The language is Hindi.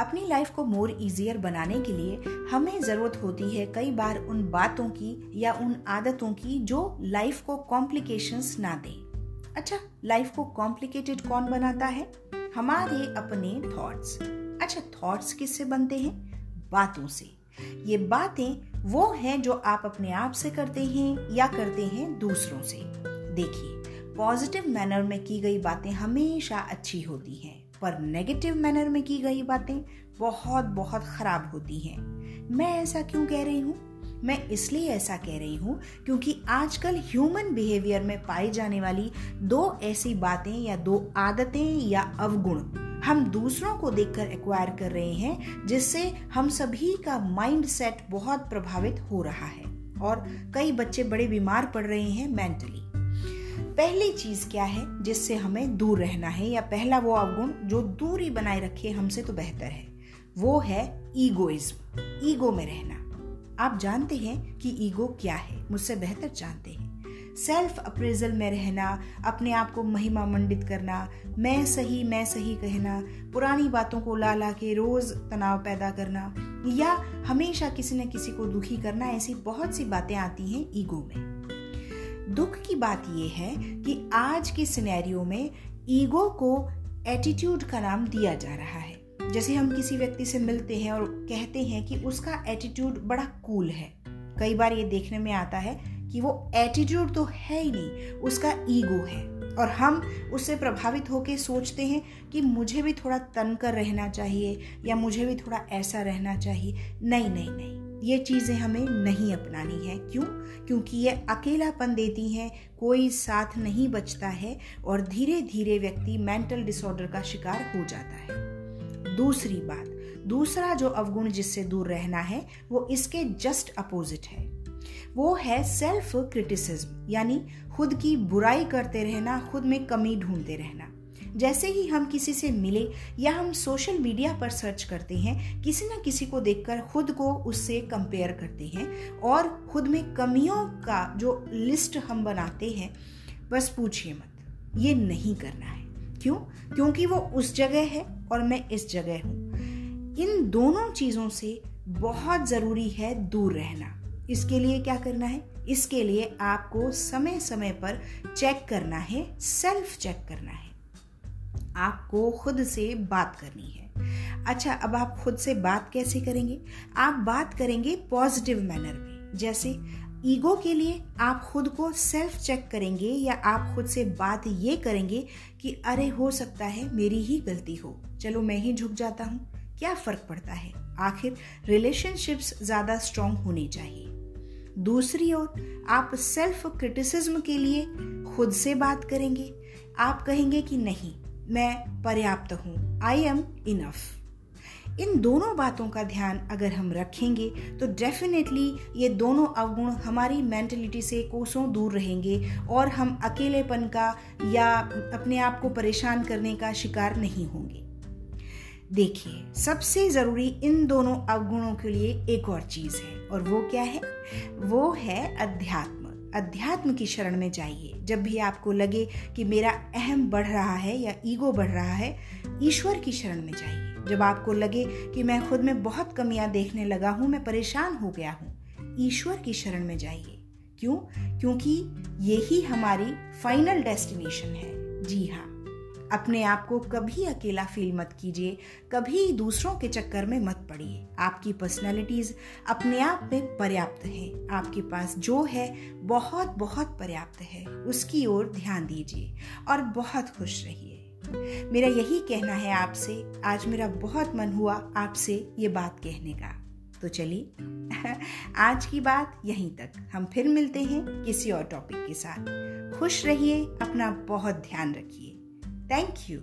लाइफ को मोर इजियर बनाने के लिए हमें ज़रूरत होती है कई बार उन बातों की या उन आदतों की जो लाइफ को कॉम्प्लिकेशंस ना दें। अच्छा लाइफ को कॉम्प्लिकेटेड कौन बनाता है? हमारे अपने थॉट्स अच्छा थॉट्स किससे बनते हैं? बातों से। ये बातें वो हैं जो आप अपने आप से करते हैं या करते हैं दूसरों से। देखिए पॉजिटिव मैनर में की गई बातें हमेशा अच्छी होती हैं। पर नेगेटिव मैनर में की गई बातें बहुत बहुत खराब होती हैं। मैं ऐसा क्यों कह रही हूँ? मैं इसलिए ऐसा कह रही हूँ क्योंकि आजकल ह्यूमन बिहेवियर में पाई जाने वाली दो ऐसी बातें या दो आदतें या अवगुण हम दूसरों को देखकर एक्वायर कर रहे हैं, जिससे हम सभी का माइंड सेट बहुत प्रभावित हो रहा है। और कई बच्चे बड़े बीमार पड़ रहे हैं मेंटली पहली चीज़ क्या है जिससे हमें दूर रहना है, या पहला वो अवगुण जो दूरी बनाए रखे हमसे तो बेहतर है, वो है ईगोइज्म ईगो में रहना। आप जानते हैं कि ईगो क्या है, मुझसे बेहतर जानते हैं। सेल्फ अप्रेजल में रहना, अपने आप को महिमा मंडित करना, मैं सही मैं सही कहना, पुरानी बातों को ला ला के रोज तनाव पैदा करना, या हमेशा किसी न किसी को दुखी करना, ऐसी बहुत सी बातें आती हैं ईगो में। दुख की बात यह है कि आज के सिनेरियो में ईगो को एटीट्यूड का नाम दिया जा रहा है। जैसे हम किसी व्यक्ति से मिलते हैं और कहते हैं कि उसका एटीट्यूड बड़ा कूल है। कई बार ये देखने में आता है कि वो एटीट्यूड तो है ही नहीं, उसका ईगो है। और हम उससे प्रभावित होकर सोचते हैं कि मुझे भी थोड़ा तन कर रहना चाहिए या मुझे भी थोड़ा ऐसा रहना चाहिए। नहीं नहीं नहीं। ये चीज़ें हमें नहीं अपनानी है। क्यों? क्योंकि ये अकेलापन देती हैं, कोई साथ नहीं बचता है और धीरे धीरे व्यक्ति मेंटल डिसऑर्डर का शिकार हो जाता है। दूसरी बात, दूसरा जो अवगुण जिससे दूर रहना है, वो इसके जस्ट अपोजिट है। वो है सेल्फ क्रिटिसिज्म यानी खुद की बुराई करते रहना, खुद में कमी ढूंढते रहना। जैसे ही हम किसी से मिले या हम सोशल मीडिया पर सर्च करते हैं, किसी न किसी को देखकर खुद को उससे कंपेयर करते हैं और खुद में कमियों का जो लिस्ट हम बनाते हैं, बस पूछिए मत। ये नहीं करना है। क्यों? क्योंकि वो उस जगह है और मैं इस जगह हूँ। इन दोनों चीज़ों से बहुत ज़रूरी है दूर रहना। इसके लिए क्या करना है? इसके लिए आपको समय समय पर चेक करना है सेल्फ चेक करना है। आपको खुद से बात करनी है। अच्छा अब आप खुद से बात कैसे करेंगे? आप बात करेंगे पॉजिटिव मैनर में जैसे ईगो के लिए आप खुद को सेल्फ चेक करेंगे या आप खुद से बात ये करेंगे कि, अरे, हो सकता है मेरी ही गलती हो। चलो, मैं ही झुक जाता हूँ। क्या फ़र्क पड़ता है? आखिर रिलेशनशिप्स ज़्यादा स्ट्रांग होनी चाहिए। दूसरी ओर, आप सेल्फ क्रिटिसिज्म के लिए खुद से बात करेंगे। आप कहेंगे कि, नहीं मैं पर्याप्त हूँ। आई एम इनफ इन दोनों बातों का ध्यान अगर हम रखेंगे तो डेफिनेटली ये दोनों अवगुण हमारी मेंटलिटी से कोसों दूर रहेंगे और हम अकेलेपन का या अपने आप को परेशान करने का शिकार नहीं होंगे। देखिए, सबसे ज़रूरी इन दोनों अवगुणों के लिए एक और चीज़ है, और वो क्या है? वो है अध्यात्म। अध्यात्म की शरण में जाइए। जब भी आपको लगे कि मेरा अहम बढ़ रहा है या ईगो बढ़ रहा है, ईश्वर की शरण में जाइए। जब आपको लगे कि मैं खुद में बहुत कमियाँ देखने लगा हूँ, मैं परेशान हो गया हूँ, ईश्वर की शरण में जाइए। क्यों? क्योंकि यही हमारी फाइनल डेस्टिनेशन है। जी हाँ। अपने आप को कभी अकेला फील मत कीजिए, कभी दूसरों के चक्कर में मत पड़िए। आपकी पर्सनैलिटीज अपने आप में पर्याप्त है। आपके पास जो है, बहुत बहुत पर्याप्त है। उसकी ओर ध्यान दीजिए और बहुत खुश रहिए। मेरा यही कहना है आपसे। आज मेरा बहुत मन हुआ आपसे ये बात कहने का। तो चलिए, आज की बात यहीं तक। हम फिर मिलते हैं किसी और टॉपिक के साथ। खुश रहिए, अपना बहुत ध्यान रखिए। Thank you.